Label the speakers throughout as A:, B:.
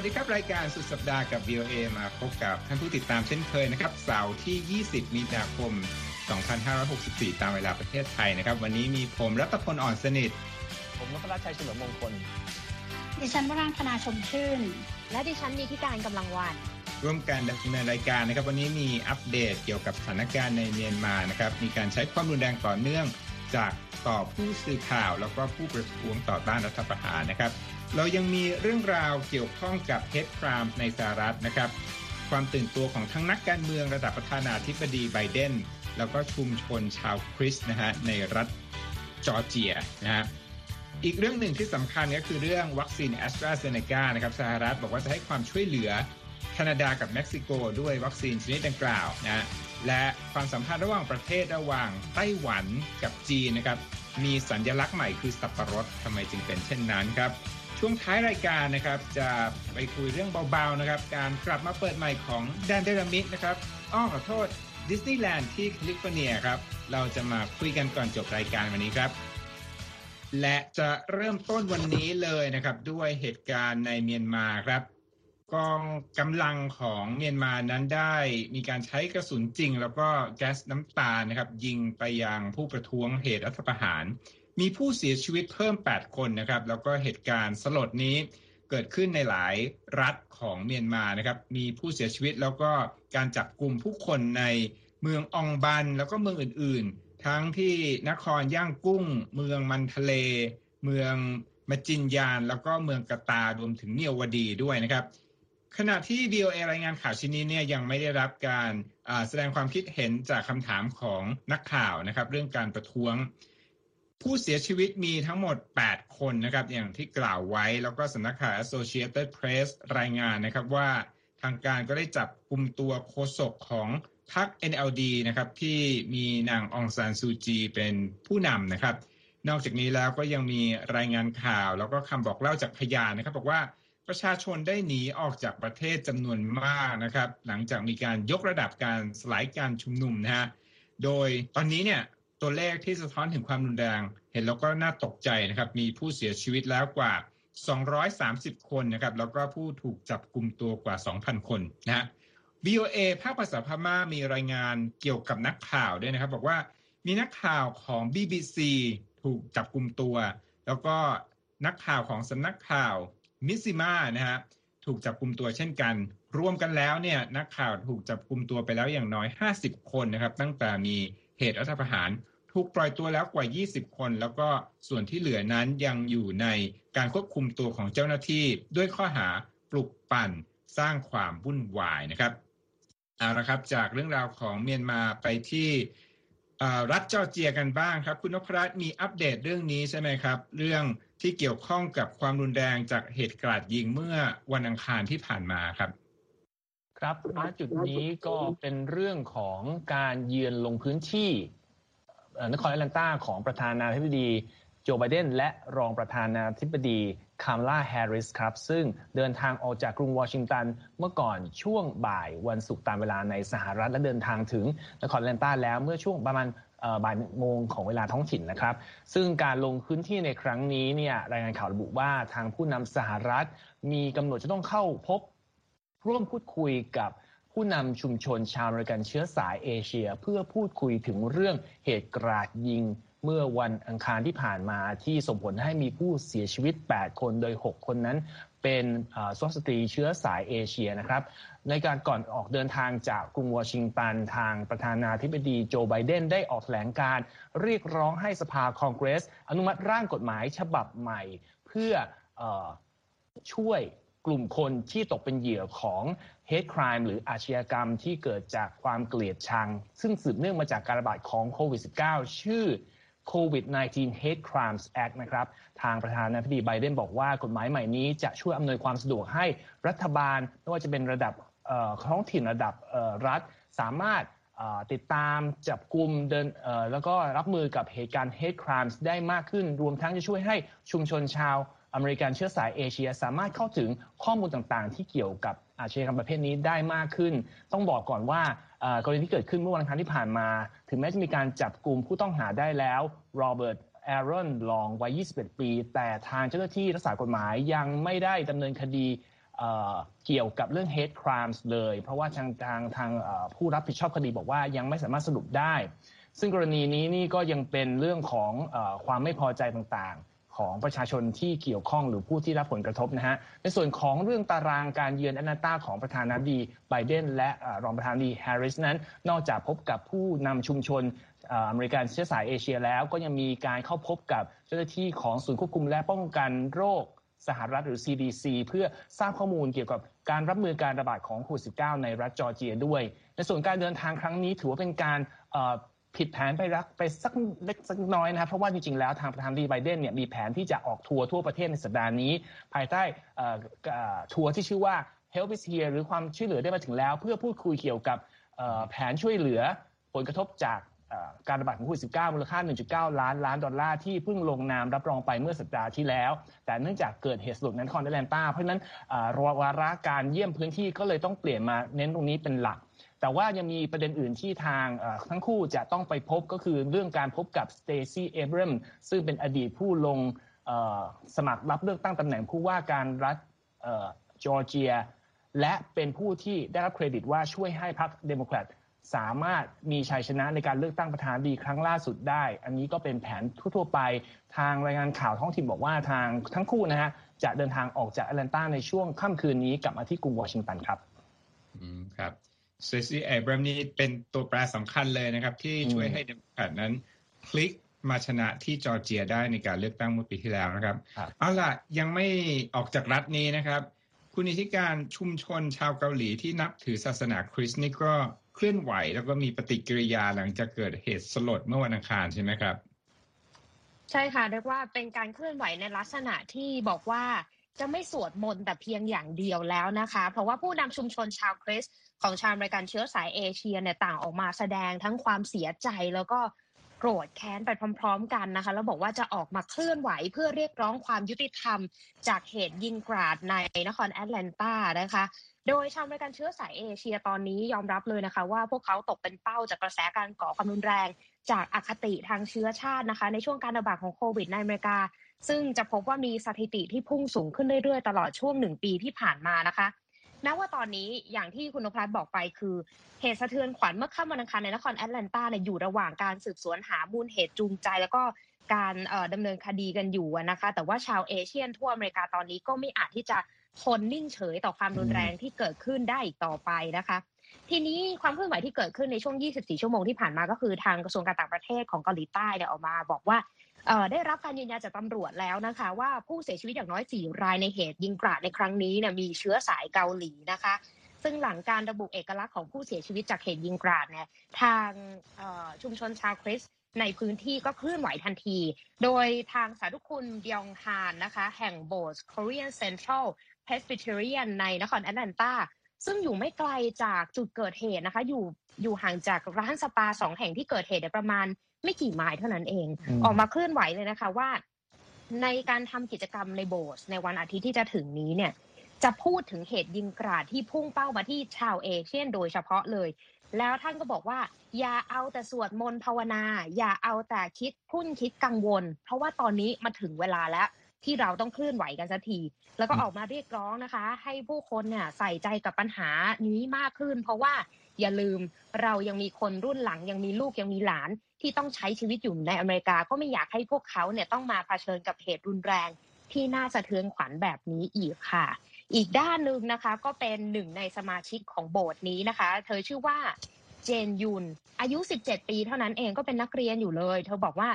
A: วัสดีครับ รายการสุดสัปดาห์กับ VOA มาพบกับท่านผู้ติดตามเช่นเคยนะครับ เสาร์ที่ 20 มีนาคม 2564 ตามเวลาประเทศไทยนะครับ วันนี้มีผมรัตพลอ่อนสนิท
B: ผมนพรัชชัยเฉลิมมงคล
C: ดิฉันวรังคณาชมชื่น
D: และดิฉันมีที่การกำลังวัน
A: ร่วมกันดำเนินรายการนะครับ วันนี้มีอัปเดตเกี่ยวกับสถานการณ์ในเมียนมานะครับ มีการใช้ความรุนแรงต่อเนื่องจากต่อผู้สื่อข่าว แล้วก็ผู้ประท้วงต่อต้านรัฐประหารนะครับ เรายังมีเรื่องราวเกี่ยวข้องกับ hate crime ในสหรัฐนะครับ ความตื่นตัวของทั้งนักการเมืองระดับประธานาธิบดีไบเดนแล้วก็ชุมชนชาวคริสต์นะฮะในรัฐจอร์เจียนะฮะอีกเรื่องหนึ่งที่สำคัญก็คือเรื่องวัคซีนแอสตราเซเนกานะครับสหรัฐบอกว่าจะให้ความช่วยเหลือแคนาดากับเม็กซิโกด้วยวัคซีนชนิดดังกล่าวนะและความสัมพันธ์ระหว่างประเทศระหว่างไต้หวันกับจีนนะครับมีสัญญลักษณ์ใหม่คือสับปะรดทำไมจึงเป็นเช่นนั้นครับ ช่วงท้ายรายการนะครับจะไปคุยเรื่องเบาๆนะครับ การกลับมาเปิดใหม่ของแดนเดลมิดนะครับอ้อขอโทษดิสนีย์แลนด์ที่แคลิฟอร์เนียครับ เราจะมาคุยกันก่อนจบรายการวันนี้ครับ และจะเริ่มต้นวันนี้เลยนะครับ ด้วยเหตุการณ์ในเมียนมาครับ กองกำลังของเมียนมานั้นได้มีการใช้กระสุนจริง แล้วก็แก๊สน้ำตานะครับ ยิงไปยังผู้ประท้วงเหตุรัฐประหาร มีผู้เสียชีวิตเพิ่ม 8 คนนะครับ แล้วก็เหตุการณ์สลดนี้เกิดขึ้นในหลายรัฐของเมียนมานะครับ มีผู้เสียชีวิตแล้วก็การจับกลุ่มผู้คนในเมืององบันแล้วก็เมืองอื่นๆ ทั้งที่นครย่างกุ้ง เมืองมันทะเล เมืองมจินยาน แล้วก็เมืองกะตารวมถึงเนียวดีด้วยนะครับ ขณะที่ VOA รายงานข่าวชิ้นนี้เนี่ยยังไม่ได้รับการแสดงความคิดเห็นจากคำถามของนักข่าวนะครับ เรื่องการประท้วง ผู้เสียชีวิตมีทั้งหมด 8 คนนะครับ อย่างที่กล่าวไว้แล้วก็สำนักข่าว Associated Press รายงานนะครับว่าทางการก็ได้จับกลุ่มตัวโฆษกของพรรค NLD นะครับที่มีนางองซานซูจีเป็นผู้นำนะครับ นอกจากนี้แล้วก็ยังมีรายงานข่าว แล้วก็คำบอกเล่าจากพยานนะครับ บอกว่าประชาชนได้หนีออกจากประเทศจำนวนมากนะครับ หลังจากมีการยกระดับการสลายการชุมนุมนะฮะโดยตอนนี้เนี่ย ตัวเลขที่สะท้อนถึงความรุนแรง เห็นแล้วก็น่าตกใจนะครับ มีผู้เสียชีวิตแล้วกว่า 230 คนนะครับ แล้วก็ผู้ถูกจับกลุ่มตัวกว่า 2,000 คนนะฮะ VOA ภาคภาษาพม่ามีรายงานเกี่ยวกับนักข่าวด้วยนะครับ บอกว่ามีนักข่าวของ BBC ถูกจับกลุ่มตัว แล้วก็นักข่าวของสำนักข่าวมิซิมานะฮะถูกจับกลุ่มตัวเช่นกัน รวมกันแล้วเนี่ยนักข่าวถูกจับกลุ่มตัวไปแล้วอย่างน้อย 50 คนนะครับ ตั้งแต่มี เหตุรัฐประหารถูกปล่อยตัวแล้วกว่า 20 คน แล้วก็ส่วนที่เหลือนั้นยังอยู่ในการควบคุมตัวของเจ้าหน้าที่ ด้วยข้อหาปลุกปั่นสร้างความวุ่นวายนะครับเอาละครับจากเรื่องราวของเมียนมาไปที่รัฐจอร์เจียกันบ้างครับ คุณนพรัตน์มีอัปเดตเรื่องนี้ใช่ไหมครับ เรื่องที่เกี่ยวข้องกับความรุนแรงจากเหตุกราดยิงเมื่อวันอังคารที่ผ่านมาครับ
B: ครับณจุดนี้ก็เป็นเรื่องของการเยือนลงพื้นที่นครแอตแลนตาของประธานาธิบดีโจไบเดนและรองประธานาธิบดีคามาลาแฮร์ริสครับ ซึ่งเดินทางออกจากกรุงวอชิงตันเมื่อก่อนช่วงบ่ายวันศุกร์ตามเวลาในสหรัฐและเดินทางถึงนครแอตแลนตาแล้วเมื่อช่วงประมาณบ่ายโมงของเวลาท้องถิ่นนะครับ ซึ่งการลงพื้นที่ในครั้งนี้เนี่ยรายงานข่าวระบุว่าทางผู้นำสหรัฐ มีกำหนดจะต้องเข้าพบ ร่วมพูดคุยกับผู้นำชุมชนชาวอเมริกันเชื้อสายเอเชีย เพื่อพูดคุยถึงเรื่องเหตุกราดยิง เมื่อวันอังคารที่ผ่านมาที่ส่งผลให้มีผู้เสียชีวิต 8 คนโดย 6 คนนั้นเป็นสุภาพสตรีเชื้อสายเอเชียนะครับ ในการก่อนออกเดินทางจากกรุงวอชิงตัน ทางประธานาธิบดีโจไบเดนได้ออกแถลงการ เรียกร้องให้สภาคองเกรส อนุมัติร่างกฎหมายฉบับใหม่ เพื่ออช่วย กลุ่มคนที่ตกเป็นเหยื่อของ hate crime หรืออาชญากรรมที่เกิดจากความเกลียดชัง ซึ่งสืบเนื่องมาจากการระบาดของโควิด -19 ชื่อ COVID-19 Hate Crimes Act นะครับ ทางประธานาธิบดีไบเดนบอกว่ากฎหมายใหม่นี้จะช่วยอำนวยความสะดวกให้รัฐบาลไม่ว่าจะเป็นระดับท้องถิ่นระดับรัฐสามารถติดตามจับกลุ่มเดินแล้วก็รับมือกับเหตุการณ์ hate crimes ได้มากขึ้น รวมทั้งจะช่วยให้ชุมชนชาว อเมริกันเชื้อสายเอเชียสามารถเข้าถึงข้อมูลต่างๆ ที่เกี่ยวกับอาชญากรรมประเภทนี้ได้มากขึ้น ต้องบอกก่อนว่ากรณีที่เกิดขึ้นเมื่อวันอังคารที่ผ่านมา ถึงแม้จะมีการจับกลุ่มผู้ต้องหาได้แล้วโรเบิร์ตแอรอนลองวัย 21 ปี แต่ทางเจ้าหน้าที่รักษากฎหมายยังไม่ได้ดำเนินคดีเกี่ยวกับเรื่อง hate crimes เลย เพราะว่าทางทางทางผู้รับผิดชอบคดีบอกว่ายังไม่สามารถสรุปได้ ซึ่งกรณีนี้นี่ก็ยังเป็นเรื่องของอความไม่พอใจต่างๆ ของประชาชนที่เกี่ยวข้องหรือผู้ที่รับผลกระทบนะฮะในส่วนของเรื่องตารางการเยือนแอนาตาของประธานาธิบดีไบเดนและรองประธานาธิบดีแฮร์ริสนั้น นอกจากพบกับผู้นำชุมชนอเมริกันเชื้อสายเอเชียแล้วก็ยังมีการเข้าพบกับเจ้าหน้าที่ของศูนย์ควบคุมและป้องกันโรคสหรัฐหรือ CDC เพื่อทราบข้อมูลเกี่ยวกับการรับมือการระบาดของโควิด -19 ในรัฐจอร์เจียด้วย ในส่วนการเดินทางครั้งนี้ถือว่าเป็นการ ผิดแผนไปรักไปสักเล็กสักน้อยนะครับเพราะว่าจริงๆแล้วทางประธานาธิบดีไบเดนเนี่ยมีแผนที่จะออกทัวร์ทั่วประเทศในสัปดาห์นี้ ภายใต้ทัวร์ที่ชื่อว่า Help is here หรือความช่วยเหลือได้มาถึงแล้ว เพื่อพูดคุยเกี่ยวกับแผนช่วยเหลือผลกระทบจากการระบาดของโควิด -19 มูลค่า 1.9 ล้านล้านดอลลาร์ที่เพิ่งลงนามรับรองไปเมื่อสัปดาห์ที่แล้ว แต่เนื่องจากเกิดเหตุสลดในนครแอตแลนตาเพราะฉะนั้นวาระการเยี่ยมพื้นที่ก็เลยต้องเปลี่ยนมาเน้นตรงนี้เป็นหลัก แต่ว่ายังมีประเด็นอื่นที่ทางทั้งคู่จะต้องไปพบก็คือเรื่องการพบกับสเตซี่เอเบรมซึ่งเป็นอดีตผู้ลงสมัครรับเลือกตั้งตำแหน่งผู้ว่าการรัฐจอร์เจีย และเป็นผู้ที่ได้รับเครดิตว่าช่วยให้พรรคเดโมแครตสามารถมีชัยชนะในการเลือกตั้งประธานาธิบดีครั้งล่าสุดได้ อันนี้ก็เป็นแผนทั่วไป ทางรายงานข่าวท้องถิ่นบอกว่าทางทั้งคู่นะฮะจะเดินทางออกจากแอตแลนตาในช่วงค่ำคืนนี้กลับมาที่กรุงวอชิงตันครับ
A: อืมครับ สเตซีย์เอบรามส์นี่เป็นตัวแปรสำคัญเลยนะครับ ที่ช่วยให้เดโมแครตนั้นพลิกมาชนะที่จอร์เจียได้ในการเลือกตั้งเมื่อปีที่แล้วนะครับ เอาล่ะยังไม่ออกจากรัฐนี้นะครับ คุณอิทธิการชุมชนชาวเกาหลีที่นับถือศาสนาคริสต์นี่ก็เคลื่อนไหว แล้วก็มีปฏิกิริยาหลังจากเกิดเหตุสลดเมื่อวันอังคารใช่ไหมครับ
D: ใช่ค่ะเรียกว่าเป็นการเคลื่อนไหวในลักษณะที่บอกว่า จะไม่สวดมนต์แต่เพียงอย่างเดียวแล้วนะคะ เพราะว่าผู้นำชุมชนชาวคริสต์ของชาวอเมริกันเชื้อสายเอเชียเนี่ยต่างออกมาแสดงทั้งความเสียใจแล้วก็โกรธแค้นไปพร้อม ๆ กันนะคะแล้วบอกว่าจะออกมาเคลื่อนไหวเพื่อเรียกร้องความยุติธรรม จากเหตุยิงกราดในนครแอตแลนตานะคะ โดยชาวอเมริกันเชื้อสายเอเชียตอนนี้ยอมรับเลยนะคะ ว่าพวกเขาตกเป็นเป้าจากกระแสการก่อความรุนแรง จากอคติทางเชื้อชาตินะคะ ในช่วงการระบาดของโควิดในอเมริกา ซึ่งจะพบว่ามีสถิติที่พุ่งสูงขึ้นเรื่อยๆ ตลอดช่วงหนึ่งปีที่ผ่านมานะคะนับว่าตอนนี้อย่างที่คุณนภัสบอกไปคือ เหตุสะเทือนขวัญเมื่อค่ำวันอังคารในนครแอตแลนตาเนี่ยอยู่ระหว่างการสืบสวนหามูลเหตุจูงใจ แล้วก็การดำเนินคดีกันอยู่นะคะ แต่ว่าชาวเอเชียนทั่วอเมริกาตอนนี้ก็ไม่อาจที่จะทนนิ่งเฉยต่อความรุนแรงที่เกิดขึ้นได้อีกต่อไปนะคะ ทีนี้ความเคลื่อนไหวที่เกิดขึ้นในช่วง 24 ชั่วโมงที่ผ่านมาก็คือทางกระทรวงการต่างประเทศของเกาหลีใต้เนี่ยออกมา บอกว่า ได้รับการยืนยันจากตำรวจแล้วนะคะ ว่าผู้เสียชีวิตอย่างน้อย 4 รายในเหตุยิงกราดในครั้งนี้เนี่ยมีเชื้อสายเกาหลีนะคะ ซึ่งหลังการระบุเอกลักษณ์ของผู้เสียชีวิตจากเหตุยิงกราดเนี่ยทางชุมชนชาวคริสในพื้นที่ก็เคลื่อนไหวทันที โดยทางสาธุคุณยองฮานนะคะ แห่งโบสถ์ Korean Central Presbyterian ในนครแอตแลนตาซึ่งอยู่ไม่ไกลจากจุดเกิดเหตุนะคะ อยู่อยู่ห่างจากร้านสปาสองแห่งที่เกิดเหตุประมาณ ไม่กี่ไมล์เท่านั้นเอง ออกมาเคลื่อนไหวเลยนะคะว่า ในการทำกิจกรรมในโบสถ์ในวันอาทิตย์ที่จะถึงนี้เนี่ย จะพูดถึงเหตุยิงกราดที่พุ่งเป้ามาที่ชาวเอเชียนโดยเฉพาะเลย แล้วท่านก็บอกว่า อย่าเอาแต่สวดมนต์ภาวนา อย่าเอาแต่คิดพุ่นคิดกังวล เพราะว่าตอนนี้มาถึงเวลาแล้วที่เราต้องเคลื่อนไหวกันสักที แล้วก็ออกมาเรียกร้องนะคะ ให้ผู้คนเนี่ยใส่ใจกับปัญหานี้มากขึ้น เพราะว่า อย่าลืม เรายังมีคนรุ่นหลังยังมีลูกยังมีหลานที่ต้องใช้ชีวิตอยู่ในอเมริกา ก็ไม่อยากให้พวกเขาเนี่ยต้องมาเผชิญกับเหตุรุนแรงที่น่าสะเทือนขวัญแบบนี้อีกค่ะ อีกด้านหนึ่งนะคะก็เป็นหนึ่งในสมาชิกของโบสถ์นี้นะคะ เธอชื่อว่าเจนยุน อายุ 17 ปีเท่านั้นเองก็เป็นนักเรียนอยู่เลย เธอบอกว่า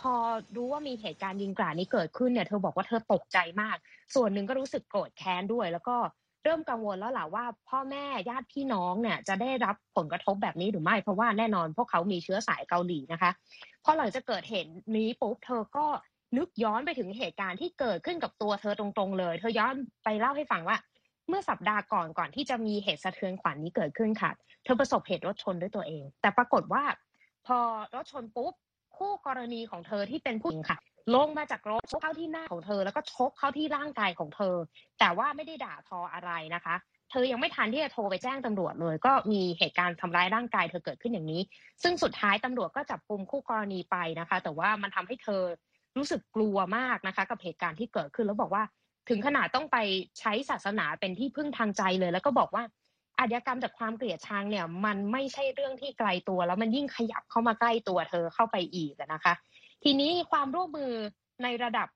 D: พอรู้ว่ามีเหตุการณ์ยิงกราดนี้เกิดขึ้นเนี่ยเธอบอกว่าเธอตกใจมาก ส่วนหนึ่งก็รู้สึกโกรธแค้นด้วย แล้วก็ เริ่มกังวลแล้วแหละว่า พ่อแม่ญาติพี่น้องเนี่ยจะได้รับผลกระทบแบบนี้หรือไม่ เพราะว่าแน่นอนพวกเขามีเชื้อสายเกาหลีนะคะพอหลังจากเกิดเหตุนี้ปุ๊บเธอก็นึกย้อนไปถึงเหตุการณ์ที่เกิดขึ้นกับตัวเธอตรงๆเลย เธอย้อนไปเล่าให้ฟังว่า เมื่อสัปดาห์ก่อนก่อนที่จะมีเหตุสะเทือนขวัญนนี้เกิดขึ้นค่ะ เธอประสบเหตุรถชนด้วยตัวเอง แต่ปรากฏว่า พอรถชนปุ๊บคู่กรณีของเธอที่เป็นผู้หญิงค่ะ ลงมาจากรถชกเข้าที่หน้าของเธอ แล้วก็ชกเข้าที่ร่างกายของเธอ แต่ว่าไม่ได้ด่าทออะไรนะคะ เธอยังไม่ทันที่จะโทรไปแจ้งตำรวจเลย ก็มีเหตุการณ์ทำร้ายร่างกายเธอเกิดขึ้นอย่างนี้ ซึ่งสุดท้ายตำรวจก็จับกลุ่มคู่กรณีไปนะคะ แต่ว่ามันทำให้เธอรู้สึกกลัวมากนะคะ กับเหตุการณ์ที่เกิดขึ้นแล้วบอกว่า ถึงขนาดต้องไปใช้ศาสนาเป็นที่พึ่งทางใจเลย แล้วก็บอกว่าอาชญากรรมจากความเกลียดชังเนี่ย มันไม่ใช่เรื่องที่ไกลตัว แล้วมันยิ่งขยับเข้ามาใกล้ตัวเธอเข้าไปอีกนะคะ ทีนี้ความร่วมมือในระดับ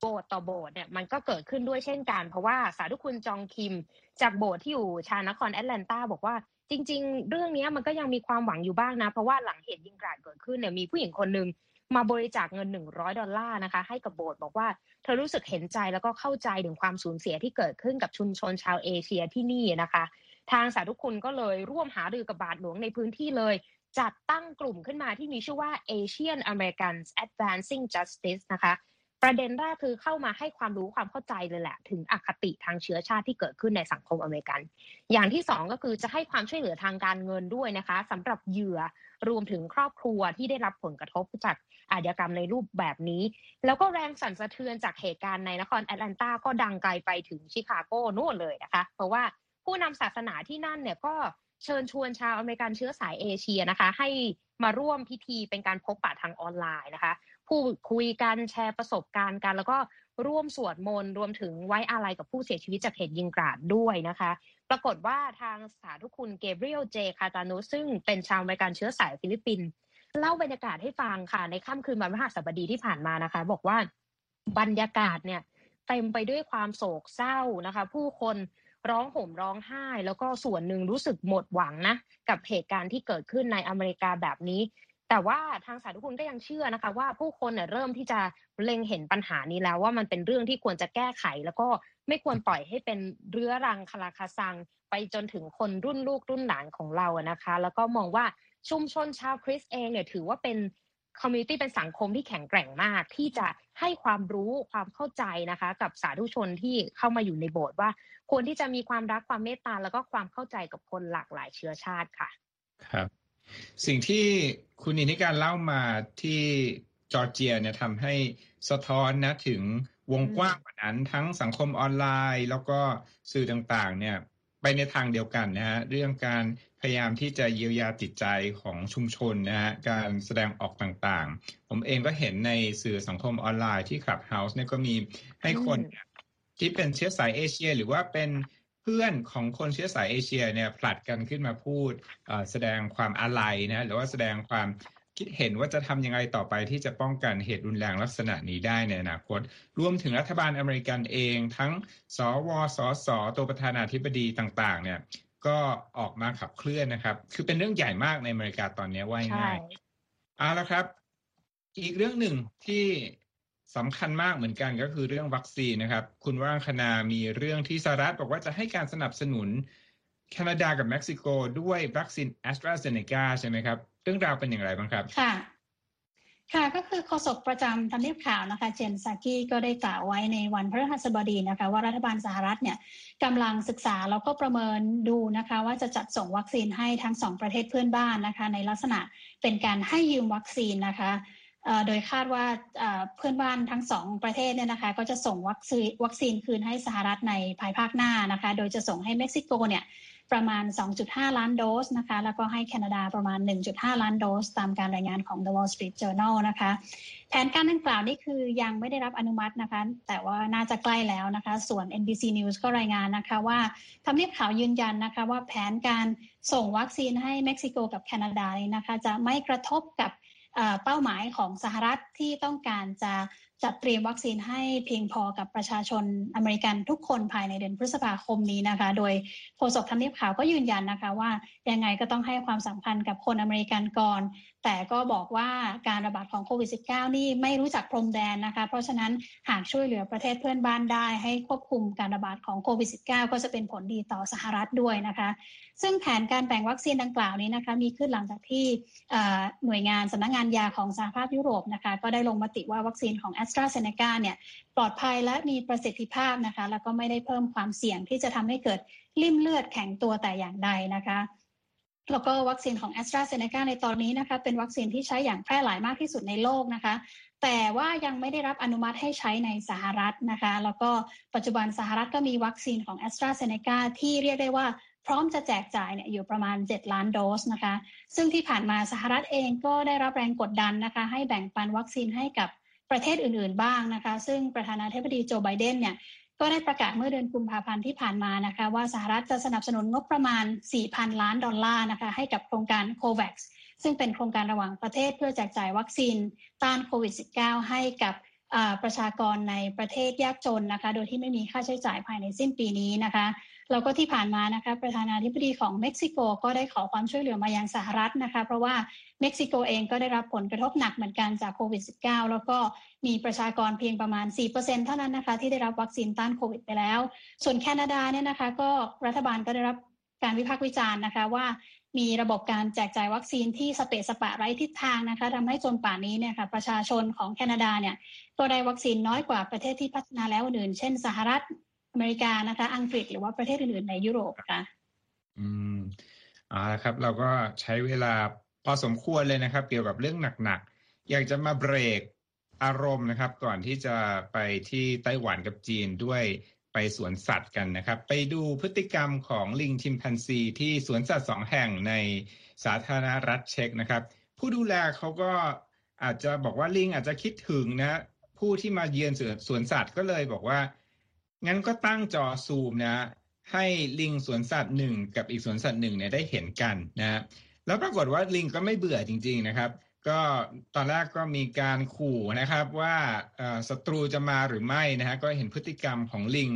D: โบสถ์ต่อโบสถ์เนี่ยมันก็เกิดขึ้นด้วยเช่นกัน เพราะว่าสาธุคุณจองคิม จากโบสถ์ที่อยู่ชานครแอตแลนตาบอกว่าจริง ๆ เรื่องนี้มันก็ยังมีความหวังอยู่บ้างนะ เพราะว่าหลังเหตุยิงกราดเกิดขึ้นเนี่ยมีผู้หญิงคนหนึ่งมาบริจาคเงิน 100 ดอลลาร์นะคะ ให้กับโบสถ์บอกว่าเธอรู้สึกเห็นใจแล้วก็เข้าใจถึงความสูญเสียที่เกิดขึ้นกับชุมชนชาวเอเชียที่นี่นะคะ ทางสาธุคุณก็เลยร่วมหารือกับบาทหลวงในพื้นที่เลย จัดตั้งกลุ่มขึ้นมาที่มีชื่อว่า Asian Americans Advancing Justice นะคะ ประเด็นแรกคือเข้ามาให้ความรู้ความเข้าใจเลยแหละ ถึงอคติทางเชื้อชาติที่เกิดขึ้นในสังคมอเมริกัน อย่างที่สองก็คือจะให้ความช่วยเหลือทางการเงินด้วยนะคะสำหรับเหยื่อรวมถึงครอบครัวที่ได้รับผลกระทบจากอาชญากรรมในรูปแบบนี้ แล้วก็แรงสั่นสะเทือนจากเหตุการณ์ในนครแอตแลนตาก็ดังไกลไปถึงชิคาโกนู่นเลยนะคะ เพราะว่าผู้นำศาสนาที่นั่นเนี่ยก็ เชิญชวนชาวอเมริกันเชื้อสายเอเชียนะคะ ให้มาร่วมพิธีเป็นการพบปะทางออนไลน์นะคะพูดคุยกันแชร์ประสบการณ์กัน แล้วก็ร่วมสวดมนต์รวมถึงไว้อาลัยกับผู้เสียชีวิตจากเหตุยิงกราดด้วยนะคะ ปรากฏว่าทางสาธุคุณเกเบรียลเจคาตานุซึ่งเป็นชาวอเมริกันเชื้อสายฟิลิปปินส์เล่าบรรยากาศให้ฟังค่ะ ในค่ำคืนวันพฤหัสบดีที่ผ่านมานะคะ บอกว่าบรรยากาศเนี่ยเต็มไปด้วยความโศกเศร้านะคะ ผู้คน ร้องห่มร้องไห้ แล้วก็ส่วนหนึ่งรู้สึกหมดหวังนะกับเหตุการณ์ที่เกิดขึ้นในอเมริกาแบบนี้ แต่ว่าทางสาธุคุณก็ยังเชื่อนะคะ ว่าผู้คนเนี่ยเริ่มที่จะเล็งเห็นปัญหานี้แล้วว่ามันเป็นเรื่องที่ควรจะแก้ไข แล้วก็ไม่ควรปล่อยให้เป็นเรื้อรังคาราคาซัง ไปจนถึงคนรุ่นลูกรุ่นหลานของเราอะนะคะ แล้วก็มองว่าชุมชนชาวคริสต์เองเนี่ยถือว่าเป็น community เป็นสังคมที่แข็งแกร่งมาก ที่จะให้ความรู้ความเข้าใจนะคะ กับสาธุชนที่เข้ามาอยู่ในโบสถ์ว่าควรที่จะมีความรักความเมตตาแล้วก็ความเข้าใจกับคนหลากหลายเชื้อชาติค่ะ
A: ครับ สิ่งที่คุณอินิการเล่ามาที่จอร์เจียเนี่ยทำให้สะท้อนนะถึงวงกว้างกว่านั้นทั้งสังคมออนไลน์ แล้วก็สื่อต่างๆ เนี่ย ไปในทางเดียวกันนะฮะเรื่องการพยายามที่จะเยียวยาจิตใจของชุมชนนะฮะการแสดงออกต่างๆ ผมเองก็เห็นในสื่อสังคมออนไลน์ที่คลับเฮาส์เนี่ยก็มีให้คนที่เป็นเชื้อสายเอเชีย หรือว่าเป็นพื่อนของคนเชื้อสายเอเชียเนี่ยผลัดกันขึ้นมาพูดแสดงความอาลัยนะหรือว่าแสดงความ คิดเห็นว่าจะทำยังไงต่อไปที่จะป้องกันเหตุรุนแรงลักษณะนี้ได้ในอนาคต รวมถึงรัฐบาลอเมริกันเอง ทั้งสวสสตัวประธานาธิบดีต่างๆ เนี่ยก็ออกมาขับเคลื่อนนะครับ คือเป็นเรื่องใหญ่มากในอเมริกาตอนนี้ว่าง่ายเอาละครับ อีกเรื่องหนึ่งที่สำคัญมากเหมือนกันก็คือเรื่องวัคซีนนะครับ คุณวรางคณามีเรื่องที่สหรัฐบอกว่าจะให้การสนับสนุน แคนาดากับเม็กซิโกด้วยวัคซีนแอสตราเซเนกาใช่ไหมครับ เรื่องราวเป็นอย่างไรบ้างครับ
C: ค่ะ ค่ะก็คือโฆษกประจำทำเนียบขาวนะคะ เจนซากิก็ได้กล่าวไว้ในวันพฤหัสบดีนะคะ ว่ารัฐบาลสหรัฐเนี่ยกำลังศึกษาแล้วก็ประเมินดูนะคะ ว่าจะจัดส่งวัคซีนให้ทั้งสองประเทศเพื่อนบ้านนะคะ ในลักษณะเป็นการให้ยืมวัคซีนนะคะโดยคาดว่าเพื่อนบ้านทั้งสองประเทศเนี่ยนะคะ ก็จะส่งวัคซีนวัคซีนคืนให้สหรัฐในภายภาคหน้านะคะ โดยจะส่งให้เม็กซิโกเนี่ย ประมาณ 2.5 ล้านโดสนะคะ แล้วก็ให้แคนาดาประมาณ 1.5 ล้านโดส ตามการรายงานของ The Wall Street Journal นะคะ แผนการดังกล่าวนี่คือยังไม่ได้รับอนุมัตินะคะ แต่ว่าน่าจะใกล้แล้วนะคะ ส่วน NBC News ก็รายงานนะคะว่าทำเนียบข่าวยืนยันนะคะว่าแผนการส่งวัคซีนให้เม็กซิโกกับแคนาดานะคะ จะไม่กระทบกับเป้าหมายของสหรัฐที่ต้องการจะ จัดเตรียมวัคซีนให้เพียงพอกับประชาชนอเมริกันทุกคนภายในเดือนพฤษภาคมนี้นะคะ โดยโฆษกทำเนียบข่าวก็ยืนยันนะคะว่ายังไงก็ต้องให้ความสำคัญกับคนอเมริกันก่อน แต่ก็บอกว่าการระบาดของโควิด -19 นี่ไม่รู้จักพรมแดนนะคะ เพราะฉะนั้นหากช่วยเหลือประเทศเพื่อนบ้านได้ ให้ควบคุมการระบาดของโควิด -19 ก็จะเป็นผลดีต่อสหรัฐด้วยนะคะ ซึ่งแผนการแบ่งวัคซีนดังกล่าวนี้นะคะมีขึ้นหลังจากที่หน่วยงานสำนักงงานยาของสหภาพยุโรปนะคะก็ได้ลงมติว่าวัคซีนของแอสสตราเซเนกาเนี่ยปลอดภัยและมีประสิทธิภาพนะคะ แล้วก็ไม่ได้เพิ่มความเสี่ยงที่จะทำให้เกิดลิ่มเลือดแข็งตัวแต่อย่างใดนะคะแล้วก็วัคซีนของแอสตราเซเนกาในตอนนี้นะคะเป็นวัคซีนที่ใช้อย่างแพร่หลายมากที่สุดในโลกนะคะ แต่ว่ายังไม่ได้รับอนุมัติให้ใช้ในสหรัฐนะคะ แล้วก็ปัจจุบันสหรัฐก็มีวัคซีนของแอสตราเซเนกาที่เรียกได้ว่าพร้อมจะแจกจ่ายเนี่ยอยู่ประมาณ 7 ล้านโดสนะคะ ซึ่งที่ผ่านมาสหรัฐเองก็ได้รับแรงกดดันนะคะ ให้แบ่งปันวัคซีนให้กับ ประเทศอื่นๆบ้างนะคะ ซึ่งประธานาธิบดีโจไบเดนเนี่ยก็ได้ประกาศเมื่อเดือนกุมภาพันธ์ที่ผ่านมานะคะ ว่าสหรัฐจะสนับสนุนงบประมาณ 4,000 ล้านดอลลาร์นะคะให้กับโครงการโควัคซึ่งเป็นโครงการระหว่างประเทศเพื่อแจกจ่ายวัคซีนต้านโควิด -19 ให้กับประชากรในประเทศยากจนนะคะ โดยที่ไม่มีค่าใช้จ่ายภายในสิ้นปีนี้นะคะ แล้วก็ที่ผ่านมานะคะประธานาธิบดีของเม็กซิโกก็ได้ขอความช่วยเหลือมายังสหรัฐนะคะเพราะว่าเม็กซิโกเองก็ได้รับผลกระทบหนักเหมือนกันจากโควิด -19 แล้วก็มีประชากรเพียงประมาณ 4%เท่านั้นนะคะที่ได้รับวัคซีนต้านโควิดไปแล้ว ส่วนแคนาดาเนี่ยนะคะก็รัฐบาลก็ได้รับการวิพากษ์วิจารณ์นะคะว่ามีระบบการแจกจ่ายวัคซีนที่สเปซสปะไร้ทิศทางนะคะทำให้จนป่านนี้เนี่ยค่ะประชาชนของแคนาดาเนี่ยก็ได้วัคซีนน้อยกว่าประเทศที่พัฒนาแล้วอื่น เช่นสหรัฐ อเมริกานะคะ อังกฤษหรือว่าประเทศอื่นๆในยุโรปค่ะ
A: อืมอ่าครับ เราก็ใช้เวลาพอสมควรเลยนะครับ เกี่ยวกับเรื่องหนักๆ อยากจะมาเบรกอารมณ์นะครับ ก่อนที่จะไปที่ไต้หวันกับจีนด้วยไปสวนสัตว์กันนะครับ ไปดูพฤติกรรมของลิงชิมพันซีที่สวนสัตว์สองแห่งในสาธารณรัฐเช็กนะครับ ผู้ดูแลเขาก็อาจจะบอกว่าลิงอาจจะคิดถึงนะ ผู้ที่มาเยือนสวนสัตว์ก็เลยบอกว่า งั้นก็ตั้งจอซูมนะให้ลิงสวนสัตว์หนึ่งกับอีกสวนสัตว์หนึ่งเนี่ยได้เห็นกันนะแล้วปรากฏว่าลิงก็ไม่เบื่อจริง ๆนะครับ ก็ตอนแรกก็มีการขู่นะครับว่าศัตรูจะมาหรือไม่นะฮะก็เห็นพฤติกรรมของลิง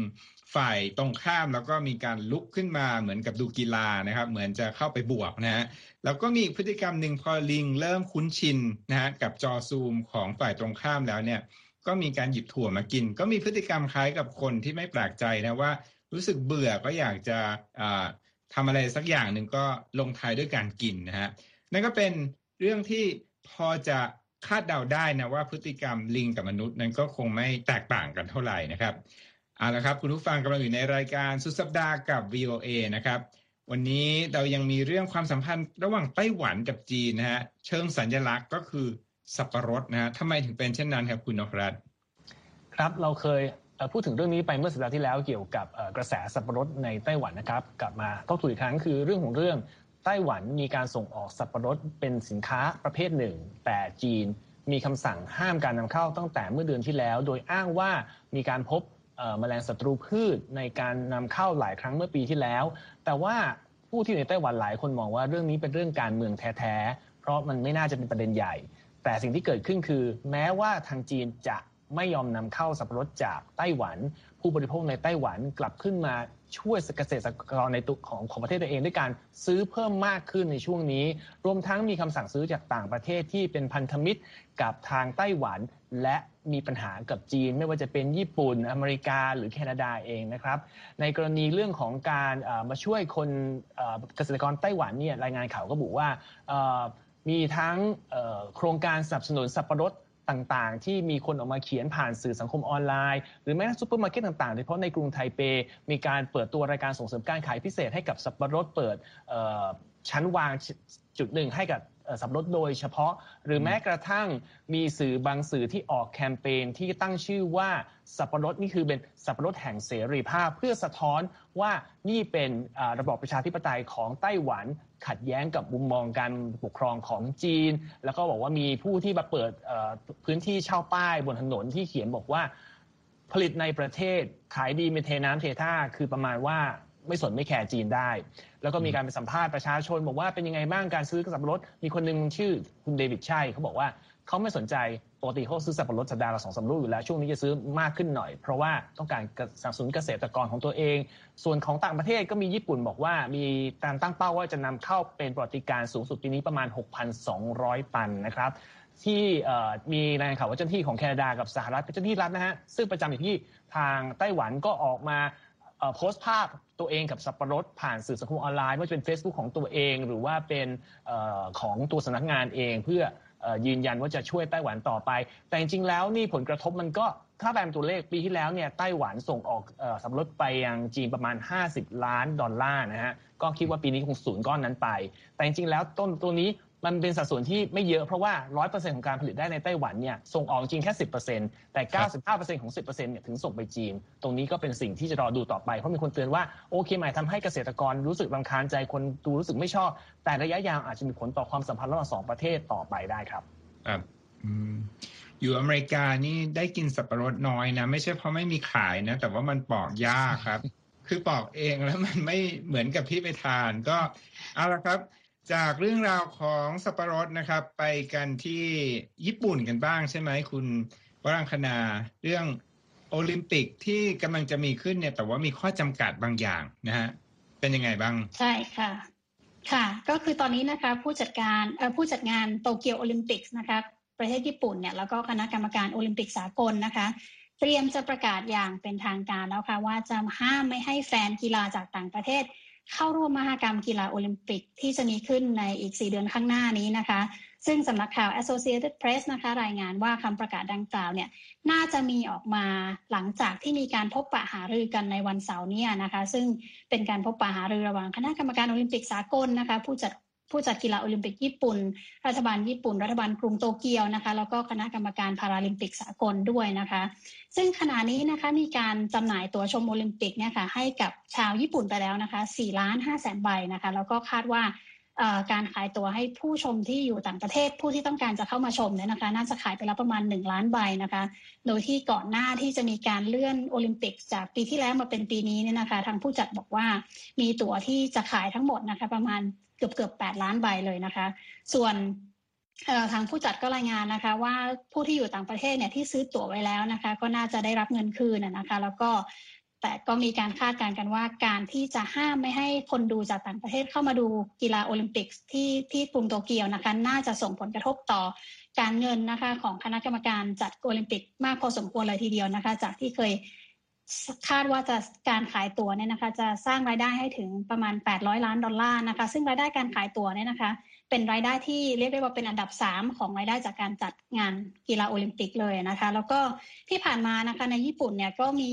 A: ฝ่ายตรงข้ามแล้วก็มีการลุกขึ้นมาเหมือนกับดูกีฬานะครับ เหมือนจะเข้าไปบวกนะฮะแล้วก็มีพฤติกรรมหนึ่งพอลิงเริ่มคุ้นชินนะฮะกับจอซูมของฝ่ายตรงข้ามแล้วเนี่ย ก็มีการหยิบถั่วมากิน ก็มีพฤติกรรมคล้ายกับคนที่ไม่แปลกใจนะว่า รู้สึกเบื่อก็อยากจะทำอะไรสักอย่างหนึ่งก็ลงท้ายด้วยการกินนะฮะนั่นก็เป็นเรื่องที่พอจะคาดเดาได้นะว่าพฤติกรรมลิงกับมนุษย์นั้นก็คงไม่แตกต่างกันเท่าไหร่นะครับเอาละครับคุณผู้ฟังกำลังอยู่ในรายการสุดสัปดาห์กับ VOA นะครับ วันนี้เรายังมีเรื่องความสัมพันธ์ระหว่างไต้หวันกับจีนนะฮะเชิงสัญญลักษณ์ก็คือ สับปะรดนะฮะทำไมถึงเป็นเช่นนั้นครับคุณนพรัตน์
B: ครับเราเคยพูดถึงเรื่องนี้ไปเมื่อสัปดาห์ที่แล้วเกี่ยวกับกระแสสับปะรดในไต้หวันนะครับกลับมาต้องถูกอีกครั้งคือเรื่องของเรื่องไต้หวันมีการส่งออกสับปะรดเป็นสินค้าประเภทหนึ่ง แต่จีนมีคำสั่งห้ามการนำเข้าตั้งแต่เมื่อเดือนที่แล้ว โดยอ้างว่ามีการพบแมลงศัตรูพืชในการนำเข้าหลายครั้งเมื่อปีที่แล้ว แต่ว่าผู้ที่ในไต้หวันหลายคนมองว่าเรื่องนี้เป็นเรื่องการเมืองแท้ๆเพราะมันไม่น่าจะเป็นประเด็นใหญ่ แต่สิ่งที่เกิดขึ้นคือ แม้ว่าทางจีนจะไม่ยอมนำเข้าสับปะรดจากไต้หวัน ผู้บริโภคในไต้หวันกลับขึ้นมาช่วยเกษตรกรในตุของของประเทศตัวเองด้วยการซื้อเพิ่มมากขึ้นในช่วงนี้ รวมทั้งมีคำสั่งซื้อจากต่างประเทศที่เป็นพันธมิตรกับทางไต้หวัน และมีปัญหากับจีน ไม่ว่าจะเป็นญี่ปุ่น อเมริกาหรือแคนาดาเองนะครับ ในกรณีเรื่องของการมาช่วยคนเกษตรกรไต้หวันเนี่ยรายงานข่าวก็บอกว่า มีทั้งโครงการสนับสนุนสับปะรดต่างๆ ที่มีคนออกมาเขียนผ่านสื่อสังคมออนไลน์ หรือแม้แต่ซูเปอร์มาร์เก็ตต่างๆโดยเฉพาะในกรุงไทเป มีการเปิดตัวรายการส่งเสริมการขายพิเศษให้กับสับปะรดเปิดชั้นวางจุดหนึ่งให้กับ สับรดโดยเฉพาะ หรือแม้กระทั่งมีสื่อบางสื่อที่ออกแคมเปญที่ตั้งชื่อว่าสับปะรดนี่คือเป็นสับปะรดแห่งเสรีภาพ เพื่อสะท้อนว่านี่เป็นระบอบประชาธิปไตยของไต้หวันขัดแย้งกับมุมมองการปกครองของจีน แล้วก็บอกว่ามีผู้ที่มาเปิดพื้นที่เช่าป้ายบนถนนที่เขียนบอกว่าผลิตในประเทศขายดีเมเทน้ำเทท่าคือประมาณว่า ไม่สนไม่แคร์จีนได้ แล้วก็มีการไปสัมภาษณ์ประชาชน บอกว่าเป็นยังไงบ้างการซื้อกระสับรถมีคนหนึ่งชื่อคุณเดวิดชัยเขาบอกว่าเขาไม่สนใจปกติเขาซื้อสับปะรดสัปดาห์ละสองสามลูกอยู่แล้ว ช่วงนี้จะซื้อมากขึ้นหน่อย เพราะว่าต้องการสนับสนุนเกษตรกรของตัวเอง ส่วนของต่างประเทศก็มีญี่ปุ่นบอกว่ามีการตั้งเป้าว่าจะนำเข้าเป็นปฏิการสูงสุดปีนี้ประมาณ 6,200 ตันนะครับที่มีรายงานข่าวว่าเจ้าหน้าที่ของแคนาดากับสหรัฐเป็นเจ้าหน้าที่รัฐนะฮะซึ่งประจำอยู่ที่ทางไต้หวันก็ออกมาโพสต์ภาพ ตัวเองกับสับปะรดผ่านสื่อสังคมออนไลน์ไม่ว่าจะเป็น Facebook ของตัวเอง หรือว่าเป็นของตัวสำนักงานเองเพื่อยืนยันว่าจะช่วยไต้หวันต่อไป แต่จริงๆ แล้วนี่ผลกระทบมันก็ถ้าแปลตัวเลขปีที่แล้วเนี่ยไต้หวันส่งออกสับปะรดไปยังจีนประมาณ 50 ล้านดอลลาร์นะฮะก็คิดว่าปีนี้คงสูญก้อนนั้นไป แต่จริงๆ แล้วต้นตัวนี้ มันเป็นสัดส่วนที่ไม่เยอะเพราะว่า 100%ของการผลิตได้ในไต้หวันเนี่ยส่งออกจริงแค่ 10%แต่ 95%ของ 10%เนี่ยถึงส่งไปจีน ตรงนี้ก็เป็นสิ่งที่จะรอดูต่อไป เพราะมีคนเตือนว่าโอเคหมายทำให้เกษตรกรรู้สึกรำคาญใจคนดูรู้สึกไม่ชอบ แต่ระยะยาวอาจจะมีผลต่อความสัมพันธ์ระหว่างสองประเทศต่อไปได้ครับ
A: ครับอยู่อเมริกานี่ได้กินสับปะรดน้อยนะ ไม่ใช่เพราะไม่มีขายนะ แต่ว่ามันปอกยากครับ คือปอกเองแล้วมันไม่เหมือนกับที่ไปทานก็เอาละครับ จากเรื่องราวของสับปะรดนะครับ ไปกันที่ญี่ปุ่นกันบ้างใช่ไหมคุณวรังคณาเรื่องโอลิมปิกที่กำลังจะมีขึ้นเนี่ย แต่ว่ามีข้อจำกัดบางอย่างนะฮะเป็นยังไงบ้าง
C: ใช่ค่ะ ค่ะ ก็คือตอนนี้นะคะผู้จัดการผู้จัดงานโตเกียวโอลิมปิกนะคะประเทศญี่ปุ่นเนี่ยแล้วก็คณะกรรมการโอลิมปิกสากลนะคะ เตรียมจะประกาศอย่างเป็นทางการแล้วค่ะ ว่าจะห้ามไม่ให้แฟนกีฬาจากต่างประเทศ เข้าร่วมมหกรรมกีฬาโอลิมปิกที่จะมีขึ้นในอีก 4 เดือนข้างหน้านี้นะคะ ซึ่งสำนักข่าว Associated Press นะคะ รายงานว่าคำประกาศดังกล่าวเนี่ยน่าจะมีออกมาหลังจากที่มีการพบปะหารือกันในวันเสาร์นี้นะคะ ซึ่งเป็นการพบปะหารือระหว่างคณะกรรมการโอลิมปิกสากลนะคะ ผู้จัด ผู้จัดกีฬาโอลิมปิกญี่ปุ่น รัฐบาลญี่ปุ่น รัฐบาลกรุงโตเกียวนะคะ แล้วก็คณะกรรมการพาราลิมปิกสากลด้วยนะคะ ซึ่งขณะนี้นะคะมีการจำหน่ายตั๋วชมโอลิมปิกเนี่ยค่ะให้กับชาวญี่ปุ่นไปแล้วนะคะ4ล้าน5แสนใบนะคะ แล้วก็คาดว่าการขายตั๋วให้ผู้ชมที่อยู่ต่างประเทศผู้ที่ต้องการจะเข้ามาชมเนี่ยนะคะ น่าจะขายไปแล้วประมาณ 1 ล้านใบนะคะ โดยที่ก่อนหน้าที่จะมีการเลื่อนโอลิมปิก จากปีที่แล้วมาเป็นปีนี้เนี่ยนะคะ ทางผู้จัดบอกว่ามีตั๋วที่จะขายทั้งหมดนะคะ ประมาณ กือบเกือบแล้านใบเลยนะคะ ส่วนทางผู้จัดก็รายงานนะคะ ว่าผู้ที่อยู่ต่างประเทศเนี่ยที่ซื้อตั๋วไว้แล้วนะคะ ก็น่าจะได้รับเงินคืนนะคะ แล้วก็แต่ก็มีการคาดการณ์กันว่าการที่จะห้ามไม่ให้คนดูจากต่างประเทศเข้ามาดูกีฬาโอลิมปิกที่ที่กรุงโตเกียวนะคะ น่าจะส่งผลกระทบต่อการเงินนะคะ ของคณะกรรมการจัดโอลิมปิกมากพอสมควรเลยทีเดียวนะคะ จากที่เคย คาดว่าจะการขายตั๋วเนี่ยนะคะ จะสร้างรายได้ให้ถึงประมาณ 800 ล้านดอลลาร์นะคะ ซึ่งรายได้การขายตั๋วเนี่ยนะคะ เป็นรายได้ที่เรียกได้ว่าเป็นอันดับ 3 ของรายได้จากการจัดงานกีฬาโอลิมปิกเลยนะคะ แล้วก็ที่ผ่านมานะคะในญี่ปุ่นเนี่ยก็มี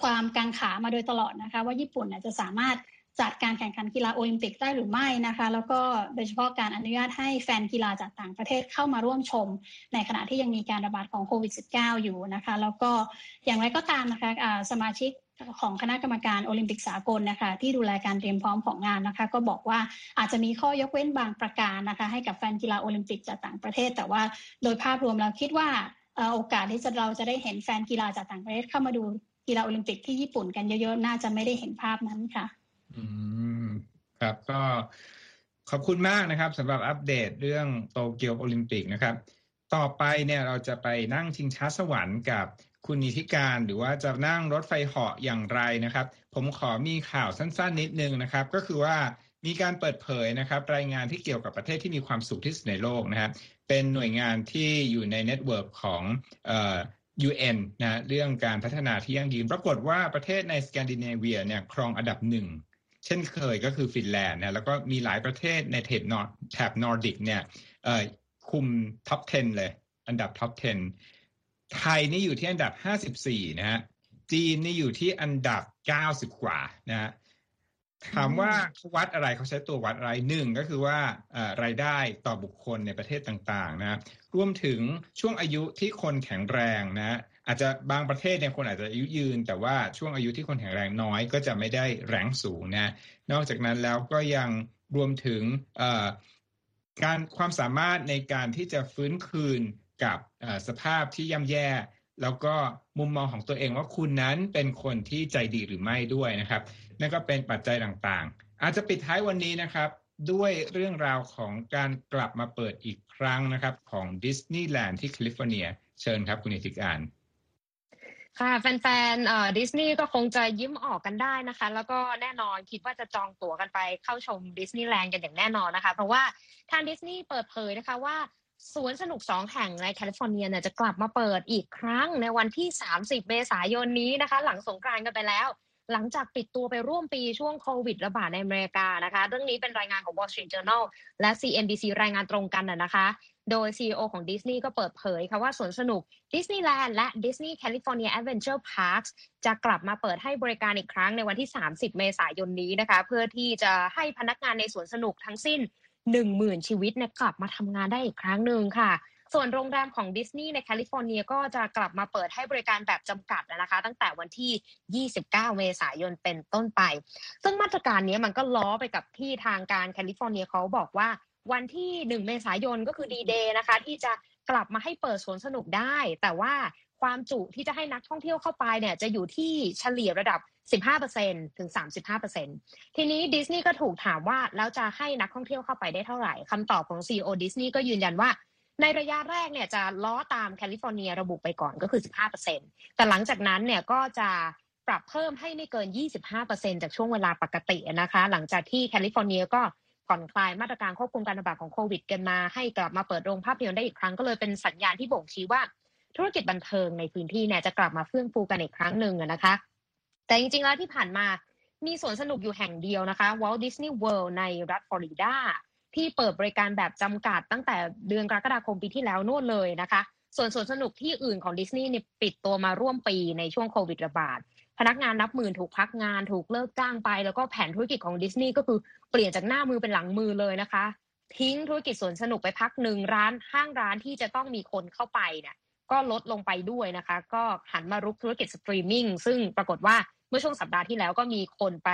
C: ความกังขามาโดยตลอดนะคะ ว่าญี่ปุ่นจะสามารถ จัดการแข่งขันกีฬาโอลิมปิกได้หรือไม่นะคะ แล้วก็โดยเฉพาะการอนุญาตให้แฟนกีฬาจากต่างประเทศเข้ามาร่วมชม ในขณะที่ยังมีการระบาดของโควิด -19 อยู่นะคะ แล้วก็อย่างไรก็ตามนะคะสมาชิกของคณะกรรมการโอลิมปิกสากลนะคะ ที่ดูแลการเตรียมพร้อมของงานนะคะ ก็บอกว่าอาจจะมีข้อยกเว้นบางประการนะคะ ให้กับแฟนกีฬาโอลิมปิกจากต่างประเทศ แต่ว่าโดยภาพรวมเราคิดว่าโอกาสที่จะเราจะได้เห็นแฟนกีฬาจากต่างประเทศเข้ามาดูกีฬาโอลิมปิกที่ญี่ปุ่นกันเยอะๆ น่าจะไม่ได้เห็นภาพนั้นค่ะ
A: อืมครับก็ขอบคุณมากนะครับสำหรับอัปเดตเรื่องโตเกียวโอลิมปิกนะครับ ต่อไปเนี่ยเราจะไปนั่งชิงช้าสวรรค์กับคุณนิธิการหรือว่าจะนั่งรถไฟเหาะอย่างไรนะครับ ผมขอมีข่าวสั้นๆ นิดนึงนะครับ ก็คือว่ามีการเปิดเผยนะครับ รายงานที่เกี่ยวกับประเทศที่มีความสุขที่สุดในโลกนะครับเป็นหน่วยงานที่อยู่ใน network ของเอ่อ UN นะเรื่องการพัฒนาที่ยั่งยืนปรากฏว่าประเทศในสแกนดิเนเวียเนี่ยครองอันดับหนึ่ง เช่นเคยก็คือฟินแลนด์นะแล้วก็มีหลายประเทศในแถบนอร์แถบนอร์ดิกเนี่ยคุม top 10 เลย อันดับ top 10 ไทยนี่อยู่ที่อันดับ 54 นะฮะจีนนี่อยู่ที่อันดับ 90 กว่านะฮะถามว่าวัดอะไรเขาใช้ตัววัดอะไรหนึ่งก็คือว่ารายได้ต่อบุคคลในประเทศต่างๆนะรวมถึงช่วงอายุที่คนแข็งแรงนะ อาจจะบางประเทศเนี่ยคนอาจจะอายุยืน แต่ว่าช่วงอายุที่คนแข็งแรงน้อยก็จะไม่ได้แรงสูงนะนอกจากนั้นแล้วก็ยังรวมถึงการความสามารถในการที่จะฟื้นคืนกับสภาพที่ย่ำแย่ แล้วก็มุมมองของตัวเองว่าคุณนั้นเป็นคนที่ใจดีหรือไม่ด้วยนะครับ นั่นก็เป็นปัจจัยต่างๆ อาจจะปิดท้ายวันนี้นะครับด้วยเรื่องราวของการกลับมาเปิดอีกครั้งนะครับ ของดิสนีย์แลนด์ที่แคลิฟอร์เนีย เชิญครับคุณอิติกาน
D: ค่ะ แฟนๆดิสนีย์ก็คงจะยิ้มออกกันได้นะคะ แล้วก็แน่นอนคิดว่าจะจองตั๋วกันไปเข้าชมดิสนีย์แลนด์กันอย่างแน่นอนนะคะ เพราะว่าทางดิสนีย์เปิดเผยนะคะว่าสวนสนุกสองแห่งในแคลิฟอร์เนียเนี่ยจะกลับมาเปิดอีกครั้งในวันที่ 30 เมษายนนี้นะคะ หลังสงกรานต์กันไปแล้ว หลังจากปิดตัวไปร่วมปีช่วงโควิดระบาดในอเมริกานะคะ เรื่องนี้เป็นรายงานของ Wall Street Journal และ CNBC รายงานตรงกันนะคะ โดย CEO ของดิสนีย์ก็เปิดเผยค่ะว่าสวนสนุกดิสนีย์แลนด์และ Disney California Adventure Parks จะกลับมาเปิดให้บริการอีกครั้งในวันที่ 30 เมษายนนี้นะคะ เพื่อที่จะให้พนักงานในสวนสนุกทั้งสิ้น 10,000 ชีวิตเนี่ยกลับมาทำงานได้อีกครั้งหนึ่งค่ะส่วนโรงแรมของดิสนีย์ในแคลิฟอร์เนียก็จะกลับมาเปิดให้บริการแบบจำกัดนะคะ ตั้งแต่วันที่ 29 เมษายนเป็นต้นไป ซึ่งมาตรการนี้มันก็ล้อไปกับที่ทางการแคลิฟอร์เนียเขาบอกว่า วันที่ 1 เมษายนก็คือดีเดย์นะคะ ที่จะกลับมาให้เปิดสวนสนุกได้ แต่ว่าความจุที่จะให้นักท่องเที่ยวเข้าไปเนี่ยจะอยู่ที่เฉลี่ยระดับ 15%ถึง 35%ทีนี้ดิสนีย์ก็ถูกถามว่าแล้วจะให้นักท่องเที่ยวเข้าไปได้เท่าไหร่คำตอบของ CEO ดิสนีย์ก็ยืนยันว่าในระยะแรกเนี่ยจะล้อตามแคลิฟอร์เนียระบุไปก่อนก็คือ 15%แต่หลังจากนั้นเนี่ยก็จะปรับเพิ่มให้ไม่เกิน 25%จากช่วงเวลาปกตินะคะ หลังจากที่แคลิฟอร์เนียก็ ผ่อนคลายมาตรการควบคุมการระบาดของโควิด กันมาให้กลับมาเปิดโรงภาพยนตร์ได้อีกครั้งก็เลยเป็นสัญญาณที่บ่งชี้ว่า ธุรกิจบันเทิงในพื้นที่เนี่ยจะกลับมาเฟื่องฟูกันอีกครั้งหนึ่งนะคะ แต่จริงๆแล้วที่ผ่านมามีสวนสนุกอยู่แห่งเดียวนะคะ Walt Disney World ในรัฐฟลอริดาที่เปิดบริการแบบจำกัดตั้งแต่เดือนกรกฎาคมปีที่แล้วนู่นเลยนะคะ ส่วนสวนสนุกที่อื่นของดิสนีย์เนี่ยปิดตัวมาร่วมปีในช่วงโควิดระบาด พนักงานนับหมื่นถูกพักงานถูกเลิกจ้างไป แล้วก็แผนธุรกิจของดิสนีย์ก็คือเปลี่ยนจากหน้ามือเป็นหลังมือเลยนะคะ ทิ้งธุรกิจสวนสนุกไปพักหนึ่งร้านห้างร้านที่จะต้องมีคนเข้าไปเนี่ยก็ลดลงไปด้วยนะคะ ก็หันมารุกธุรกิจสตรีมมิ่งซึ่งปรากฏว่าเมื่อช่วงสัปดาห์ที่แล้วก็มีคนไป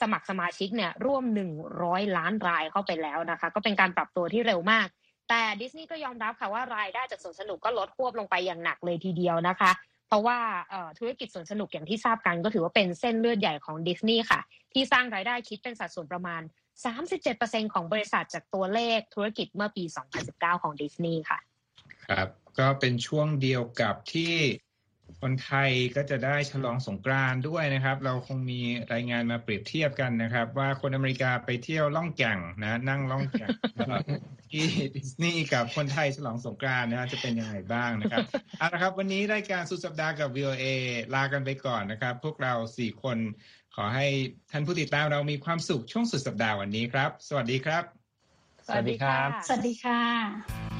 D: สมัครสมาชิกเนี่ยร่วม 100 ล้านรายเข้าไปแล้วนะคะ ก็เป็นการปรับตัวที่เร็วมาก แต่ดิสนีย์ก็ยอมรับค่ะว่ารายได้จากสวนสนุกก็ลดควบลงไปอย่างหนักเลยทีเดียวนะคะ เพราะว่าธุรกิจสวนสนุกอย่างที่ทราบกันก็ถือว่าเป็นเส้นเลือดใหญ่ของดิสนีย์ค่ะ ที่สร้างรายได้คิดเป็นสัดส่วนประมาณ 37%ของบริษัทจากตัวเลขธุรกิจเมื่อปี 2019 ของดิสนีย์ค่ะ
A: ครับ ก็เป็นช่วงเดียวกับที่ คนไทยก็จะได้ฉลองสงกรานต์ด้วยนะครับ เราคงมีรายงานมาเปรียบเทียบกันนะครับ ว่าคนอเมริกาไปเที่ยวล่องแก่งนะนั่งล่องแก่งที่ดิสนีย์กับคนไทยฉลองสงกรานต์นะจะเป็นยังไงบ้างนะครับเอาละครับ วันนี้รายการสุดสัปดาห์กับ VOA ลากันไปก่อนนะครับ พวกเราสี่คนขอให้ท่านผู้ติดตามเรามีความสุขช่วงสุดสัปดาห์วันนี้ครับ สวัสดีครับ
B: สวัสดีครับ
C: สวัสดีค่ะ